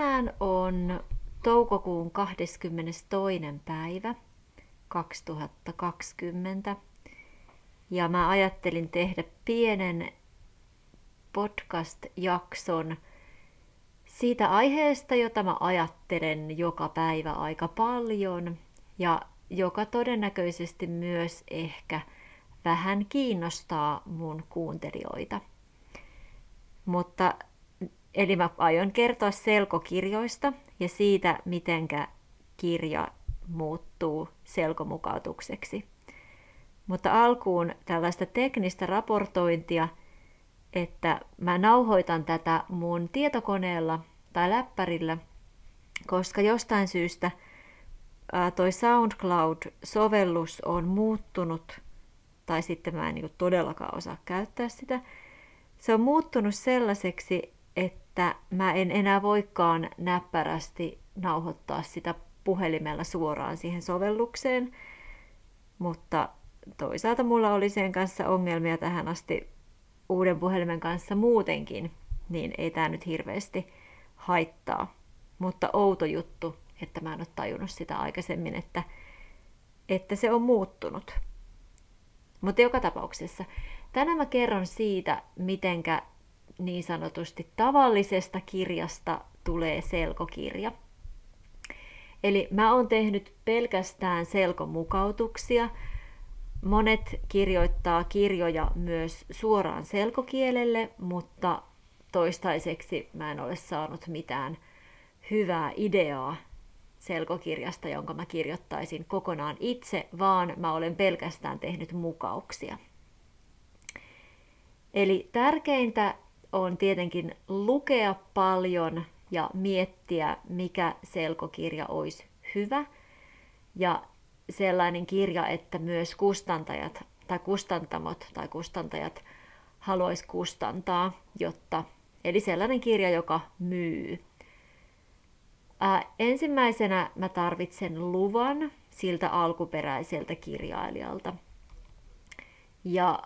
tänään on toukokuun 22. päivä 2020 ja mä ajattelin tehdä pienen podcast-jakson siitä aiheesta, jota mä ajattelen joka päivä aika paljon ja joka todennäköisesti myös ehkä vähän kiinnostaa mun kuuntelijoita. Mutta eli mä aion kertoa selkokirjoista ja siitä, mitenkä kirja muuttuu selkomukautukseksi. Mutta alkuun tällaista teknistä raportointia, että mä nauhoitan tätä mun tietokoneella tai läppärillä, koska jostain syystä toi SoundCloud-sovellus on muuttunut, tai sitten mä en niin todellakaan osaa käyttää sitä. Se on muuttunut sellaiseksi, että mä en enää voikaan näppärästi nauhoittaa sitä puhelimella suoraan siihen sovellukseen, mutta toisaalta mulla oli sen kanssa ongelmia tähän asti uuden puhelimen kanssa muutenkin, niin ei tämä nyt hirveästi haittaa. Mutta outo juttu, että mä en ole tajunnut sitä aikaisemmin, että, että se on muuttunut. Mutta joka tapauksessa, tänään mä kerron siitä, mitenkä niin sanotusti tavallisesta kirjasta tulee selkokirja. Eli mä oon tehnyt pelkästään selkomukautuksia. Monet kirjoittaa kirjoja myös suoraan selkokielelle, mutta toistaiseksi mä en ole saanut mitään hyvää ideaa selkokirjasta, jonka mä kirjoittaisin kokonaan itse, vaan mä olen pelkästään tehnyt mukauksia. Eli tärkeintä on tietenkin lukea paljon ja miettiä, mikä selkokirja olisi hyvä. Ja sellainen kirja, että myös kustantajat tai kustantamot tai kustantajat haluaisi kustantaa, jotta, eli sellainen kirja, joka myy. Ää, ensimmäisenä mä tarvitsen luvan siltä alkuperäiseltä kirjailijalta. Ja,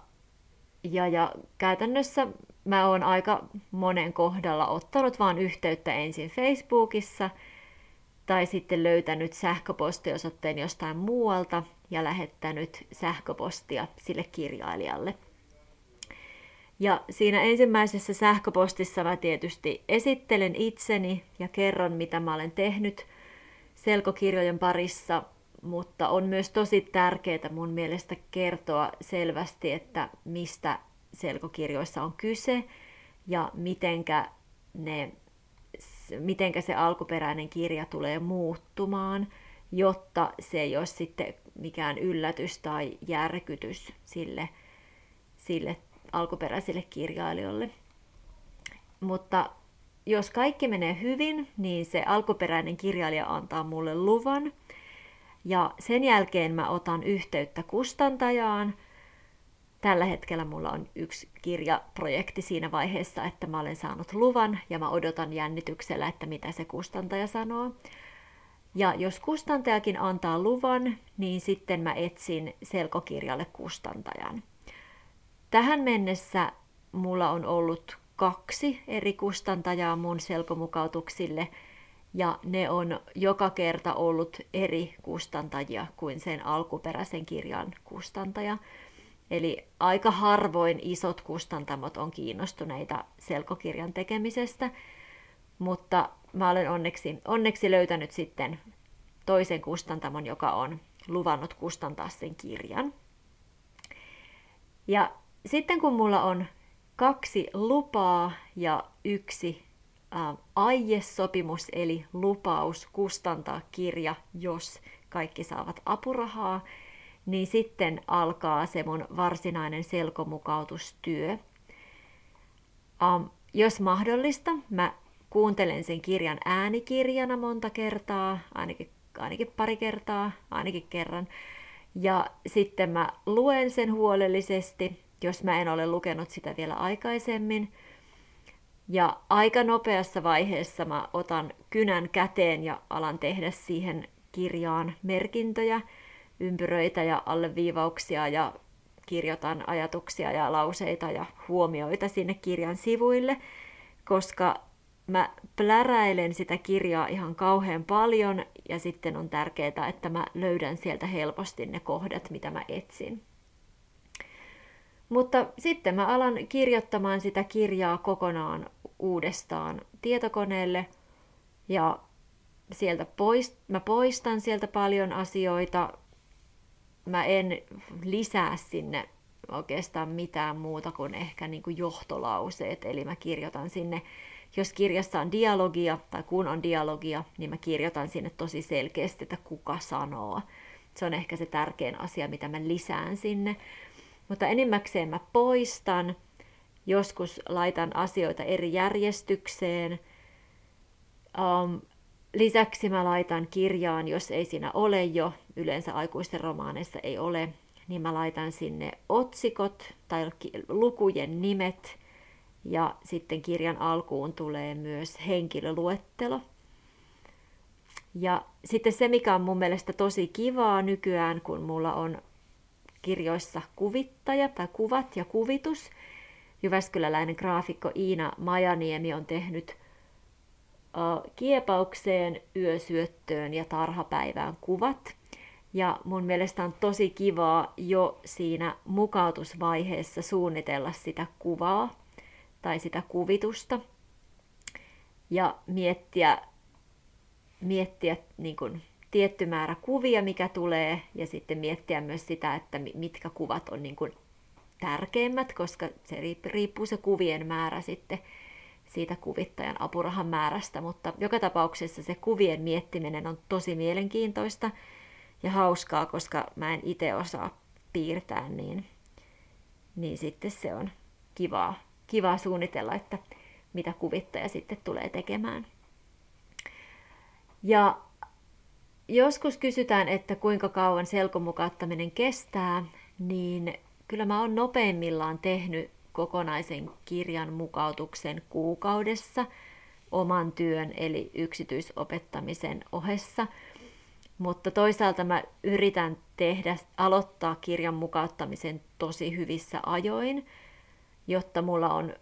ja, ja käytännössä mä oon aika monen kohdalla ottanut vaan yhteyttä ensin Facebookissa tai sitten löytänyt sähköpostiosoitteen jostain muualta ja lähettänyt sähköpostia sille kirjailijalle. Ja siinä ensimmäisessä sähköpostissa mä tietysti esittelen itseni ja kerron, mitä mä olen tehnyt selkokirjojen parissa, mutta on myös tosi tärkeää mun mielestä kertoa selvästi, että mistä selkokirjoissa on kyse ja mitenkä, ne, mitenkä se alkuperäinen kirja tulee muuttumaan, jotta se ei ole sitten mikään yllätys tai järkytys sille, sille alkuperäiselle kirjailijalle. Mutta jos kaikki menee hyvin, niin se alkuperäinen kirjailija antaa mulle luvan. Ja sen jälkeen mä otan yhteyttä kustantajaan tällä hetkellä mulla on yksi kirjaprojekti siinä vaiheessa, että mä olen saanut luvan ja mä odotan jännityksellä, että mitä se kustantaja sanoo. Ja jos kustantajakin antaa luvan, niin sitten mä etsin selkokirjalle kustantajan. Tähän mennessä mulla on ollut kaksi eri kustantajaa mun selkomukautuksille, ja ne on joka kerta ollut eri kustantajia kuin sen alkuperäisen kirjan kustantaja. Eli aika harvoin isot kustantamot on kiinnostuneita selkokirjan tekemisestä, mutta mä olen onneksi, onneksi löytänyt sitten toisen kustantamon, joka on luvannut kustantaa sen kirjan. Ja sitten kun mulla on kaksi lupaa ja yksi aiesopimus, eli lupaus kustantaa kirja, jos kaikki saavat apurahaa, niin sitten alkaa se mun varsinainen selkomukautustyö. Um, jos mahdollista, mä kuuntelen sen kirjan äänikirjana monta kertaa, ainakin, ainakin pari kertaa, ainakin kerran. Ja sitten mä luen sen huolellisesti, jos mä en ole lukenut sitä vielä aikaisemmin. Ja aika nopeassa vaiheessa mä otan kynän käteen ja alan tehdä siihen kirjaan merkintöjä – ympyröitä ja alleviivauksia ja kirjoitan ajatuksia ja lauseita ja huomioita sinne kirjan sivuille, koska mä pläräilen sitä kirjaa ihan kauhean paljon ja sitten on tärkeää, että mä löydän sieltä helposti ne kohdat, mitä mä etsin. Mutta sitten mä alan kirjoittamaan sitä kirjaa kokonaan uudestaan tietokoneelle ja sieltä poist, mä poistan sieltä paljon asioita. Mä en lisää sinne oikeastaan mitään muuta kuin ehkä niin kuin johtolauseet, eli mä kirjoitan sinne, jos kirjassa on dialogia tai kun on dialogia, niin mä kirjoitan sinne tosi selkeästi, että kuka sanoo. Se on ehkä se tärkein asia, mitä mä lisään sinne. Mutta enimmäkseen mä poistan, joskus laitan asioita eri järjestykseen. Um, lisäksi mä laitan kirjaan, jos ei siinä ole jo, yleensä aikuisten romaaneissa ei ole, niin mä laitan sinne otsikot tai lukujen nimet ja sitten kirjan alkuun tulee myös henkilöluettelo. Ja sitten se, mikä on mun mielestä tosi kivaa nykyään, kun mulla on kirjoissa kuvittaja tai kuvat ja kuvitus. Jyväskyläläinen graafikko Iina Majaniemi on tehnyt kiepaukseen, yösyöttöön ja tarhapäivään kuvat. Ja mun mielestä on tosi kivaa jo siinä mukautusvaiheessa suunnitella sitä kuvaa tai sitä kuvitusta ja miettiä, miettiä niin kuin tietty määrä kuvia, mikä tulee, ja sitten miettiä myös sitä, että mitkä kuvat on niin kuin tärkeimmät, koska se riippuu se kuvien määrä sitten siitä kuvittajan apurahan määrästä, mutta joka tapauksessa se kuvien miettiminen on tosi mielenkiintoista ja hauskaa, koska mä en itse osaa piirtää, niin, niin sitten se on kivaa, kivaa suunnitella, että mitä kuvittaja sitten tulee tekemään. Ja joskus kysytään, että kuinka kauan selkomukauttaminen kestää, niin kyllä mä oon nopeimmillaan tehnyt kokonaisen kirjan mukautuksen kuukaudessa oman työn eli yksityisopettamisen ohessa. Mutta toisaalta mä yritän tehdä, aloittaa kirjan mukauttamisen tosi hyvissä ajoin, jotta mulla on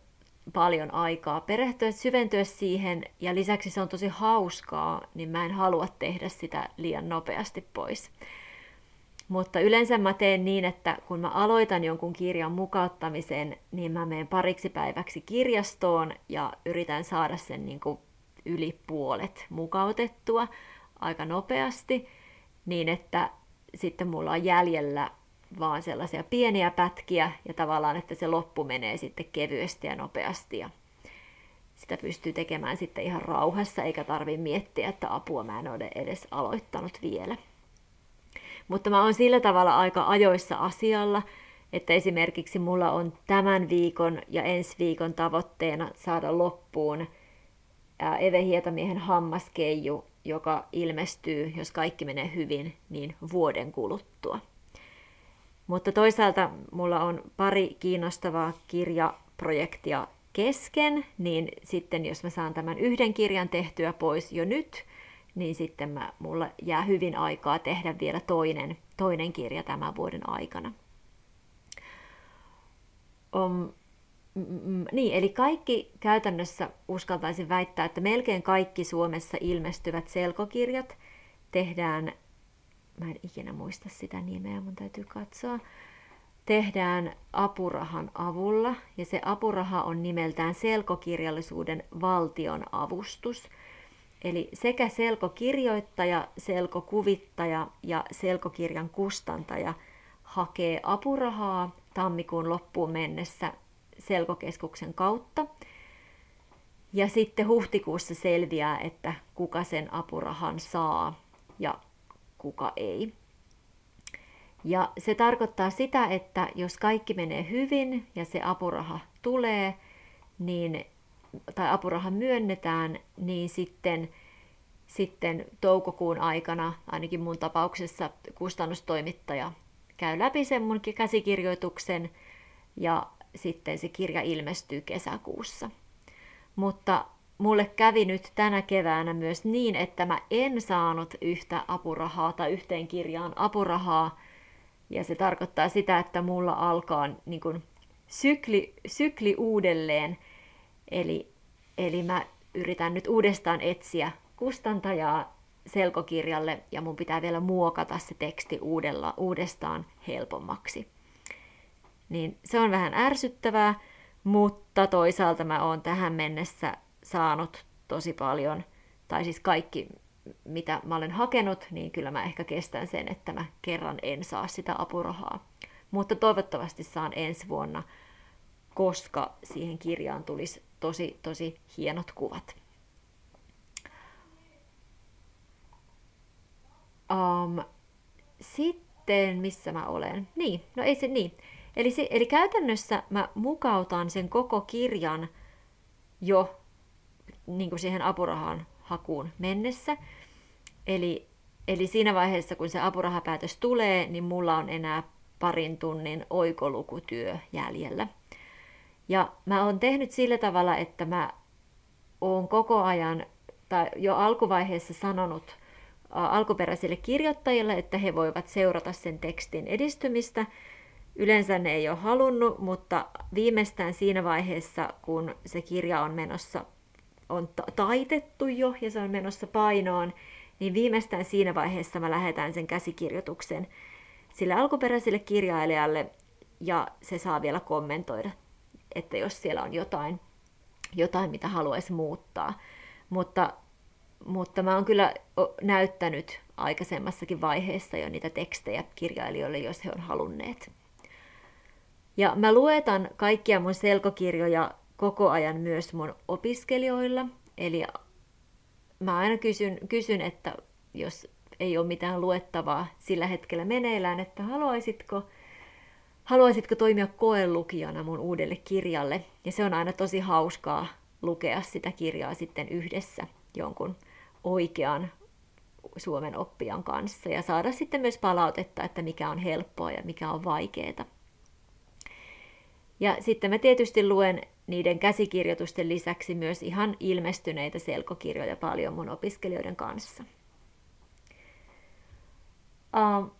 paljon aikaa perehtyä, syventyä siihen ja lisäksi se on tosi hauskaa, niin mä en halua tehdä sitä liian nopeasti pois. Mutta yleensä mä teen niin, että kun mä aloitan jonkun kirjan mukauttamisen, niin mä menen pariksi päiväksi kirjastoon ja yritän saada sen niin kuin yli puolet mukautettua aika nopeasti, niin että sitten mulla on jäljellä vaan sellaisia pieniä pätkiä ja tavallaan, että se loppu menee sitten kevyesti ja nopeasti ja sitä pystyy tekemään sitten ihan rauhassa eikä tarvi miettiä, että apua mä en ole edes aloittanut vielä. Mutta mä oon sillä tavalla aika ajoissa asialla, että esimerkiksi mulla on tämän viikon ja ensi viikon tavoitteena saada loppuun Eve Hietamiehen hammaskeiju, joka ilmestyy, jos kaikki menee hyvin, niin vuoden kuluttua. Mutta toisaalta mulla on pari kiinnostavaa kirjaprojektia kesken, niin sitten jos mä saan tämän yhden kirjan tehtyä pois jo nyt, niin sitten mä, mulla jää hyvin aikaa tehdä vielä toinen, toinen kirja tämän vuoden aikana. Um, mm, niin, eli kaikki käytännössä uskaltaisin väittää, että melkein kaikki Suomessa ilmestyvät selkokirjat tehdään mä en ikinä muista sitä nimeä, mun täytyy katsoa, tehdään apurahan avulla, ja se apuraha on nimeltään selkokirjallisuuden valtion avustus. Eli sekä selkokirjoittaja, selkokuvittaja ja selkokirjan kustantaja hakee apurahaa tammikuun loppuun mennessä selkokeskuksen kautta. Ja sitten huhtikuussa selviää, että kuka sen apurahan saa. Ja kuka ei. Ja se tarkoittaa sitä, että jos kaikki menee hyvin ja se apuraha tulee, niin, tai apuraha myönnetään, niin sitten, sitten toukokuun aikana, ainakin mun tapauksessa kustannustoimittaja käy läpi sen mun käsikirjoituksen ja sitten se kirja ilmestyy kesäkuussa. Mutta mulle kävi nyt tänä keväänä myös niin, että mä en saanut yhtä apurahaa tai yhteen kirjaan apurahaa. Ja se tarkoittaa sitä, että mulla alkaa niin kuin sykli, sykli uudelleen. Eli, eli mä yritän nyt uudestaan etsiä kustantajaa selkokirjalle ja mun pitää vielä muokata se teksti uudella, uudestaan helpommaksi. Niin se on vähän ärsyttävää, mutta toisaalta mä oon tähän mennessä saanut tosi paljon, tai siis kaikki mitä mä olen hakenut, niin kyllä mä ehkä kestän sen, että mä kerran en saa sitä apurahaa. Mutta toivottavasti saan ensi vuonna, koska siihen kirjaan tulisi tosi, tosi hienot kuvat. Um, sitten, missä mä olen? Niin, no ei se niin. Eli, se, eli käytännössä mä mukautan sen koko kirjan jo niin kuin siihen apurahan hakuun mennessä. Eli, eli siinä vaiheessa, kun se apurahapäätös tulee, niin mulla on enää parin tunnin oikolukutyö jäljellä. Ja mä oon tehnyt sillä tavalla, että mä oon koko ajan tai jo alkuvaiheessa sanonut alkuperäisille kirjoittajille, että he voivat seurata sen tekstin edistymistä. Yleensä ne ei ole halunnut, mutta viimeistään siinä vaiheessa, kun se kirja on menossa, on taitettu jo ja se on menossa painoon, niin viimeistään siinä vaiheessa mä lähetän sen käsikirjoituksen sille alkuperäiselle kirjailijalle ja se saa vielä kommentoida, että jos siellä on jotain, jotain mitä haluaisi muuttaa. Mutta, mutta mä oon kyllä näyttänyt aikaisemmassakin vaiheessa jo niitä tekstejä kirjailijoille, jos he on halunneet. Ja mä luetan kaikkia mun selkokirjoja koko ajan myös mun opiskelijoilla, eli mä aina kysyn, kysyn, että jos ei ole mitään luettavaa sillä hetkellä meneillään, että haluaisitko, haluaisitko toimia koelukijana mun uudelle kirjalle. Ja se on aina tosi hauskaa lukea sitä kirjaa sitten yhdessä jonkun oikean Suomen oppijan kanssa ja saada sitten myös palautetta, että mikä on helppoa ja mikä on vaikeaa. Ja sitten mä tietysti luen niiden käsikirjoitusten lisäksi myös ihan ilmestyneitä selkokirjoja paljon mun opiskelijoiden kanssa. Uh,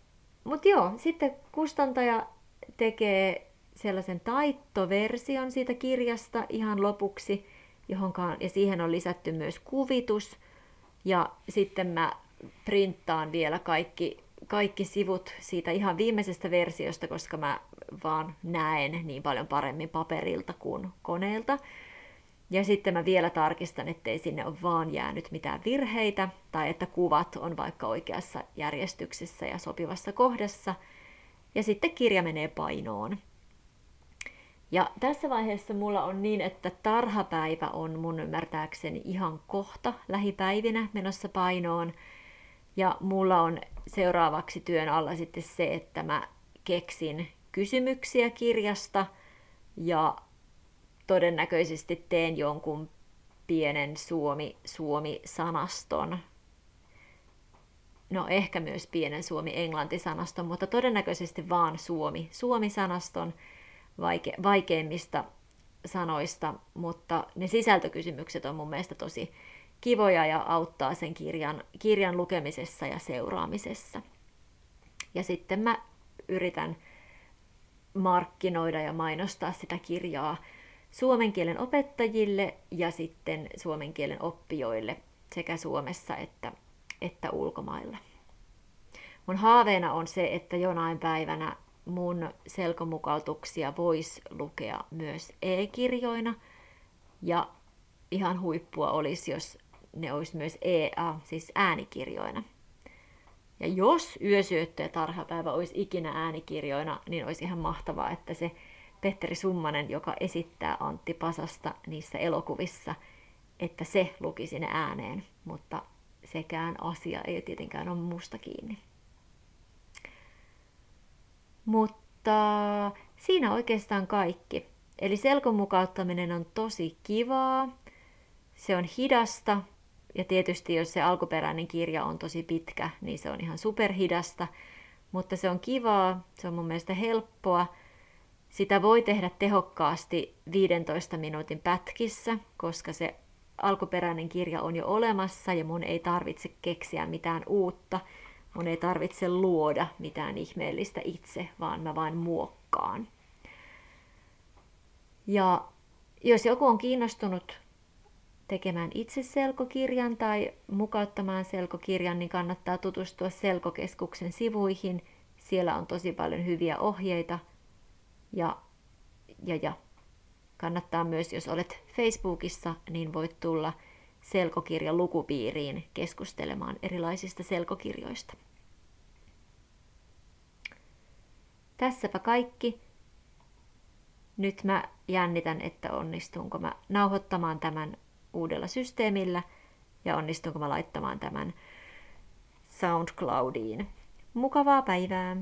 Mutta joo, sitten kustantaja tekee sellaisen taittoversion siitä kirjasta ihan lopuksi, johonkaan, ja siihen on lisätty myös kuvitus. Ja sitten mä printtaan vielä kaikki, kaikki sivut siitä ihan viimeisestä versiosta, koska mä vaan näen niin paljon paremmin paperilta kuin koneelta. Ja sitten mä vielä tarkistan, ettei sinne ole vaan jäänyt mitään virheitä, tai että kuvat on vaikka oikeassa järjestyksessä ja sopivassa kohdassa. Ja sitten kirja menee painoon. Ja tässä vaiheessa mulla on niin, että tarhapäivä on mun ymmärtääkseni ihan kohta lähipäivinä menossa painoon. Ja mulla on seuraavaksi työn alla sitten se, että mä keksin kysymyksiä kirjasta ja todennäköisesti teen jonkun pienen suomi, suomi-sanaston. No ehkä myös pienen suomi-englanti-sanaston, mutta todennäköisesti vaan suomi, suomi-sanaston vaike, vaikeimmista sanoista, mutta ne sisältökysymykset on mun mielestä tosi kivoja ja auttaa sen kirjan, kirjan lukemisessa ja seuraamisessa. Ja sitten mä yritän markkinoida ja mainostaa sitä kirjaa suomen kielen opettajille ja sitten suomen kielen oppijoille sekä Suomessa että, että ulkomailla. Mun haaveena on se, että jonain päivänä mun selkomukautuksia voisi lukea myös e-kirjoina ja ihan huippua olisi, jos ne olisi myös EA, siis äänikirjoina. Ja jos yösyöttö ja tarhapäivä olisi ikinä äänikirjoina, niin olisi ihan mahtavaa, että se Petteri Summanen, joka esittää Antti Pasasta niissä elokuvissa, että se lukisi ne ääneen, mutta sekään asia ei tietenkään ole musta kiinni. Mutta siinä oikeastaan kaikki. Eli selkon mukauttaminen on tosi kivaa, se on hidasta, ja tietysti jos se alkuperäinen kirja on tosi pitkä, niin se on ihan superhidasta, mutta se on kivaa, se on mun mielestä helppoa. Sitä voi tehdä tehokkaasti 15 minuutin pätkissä, koska se alkuperäinen kirja on jo olemassa ja mun ei tarvitse keksiä mitään uutta. Mun ei tarvitse luoda mitään ihmeellistä itse, vaan mä vain muokkaan. Ja jos joku on kiinnostunut tekemään itse selkokirjan tai mukauttamaan selkokirjan, niin kannattaa tutustua Selkokeskuksen sivuihin. Siellä on tosi paljon hyviä ohjeita ja, ja, ja kannattaa myös, jos olet Facebookissa, niin voit tulla selkokirjan lukupiiriin keskustelemaan erilaisista selkokirjoista. Tässäpä kaikki. Nyt mä jännitän, että onnistunko mä nauhoittamaan tämän uudella systeemillä ja onnistunko mä laittamaan tämän SoundCloudiin. Mukavaa päivää!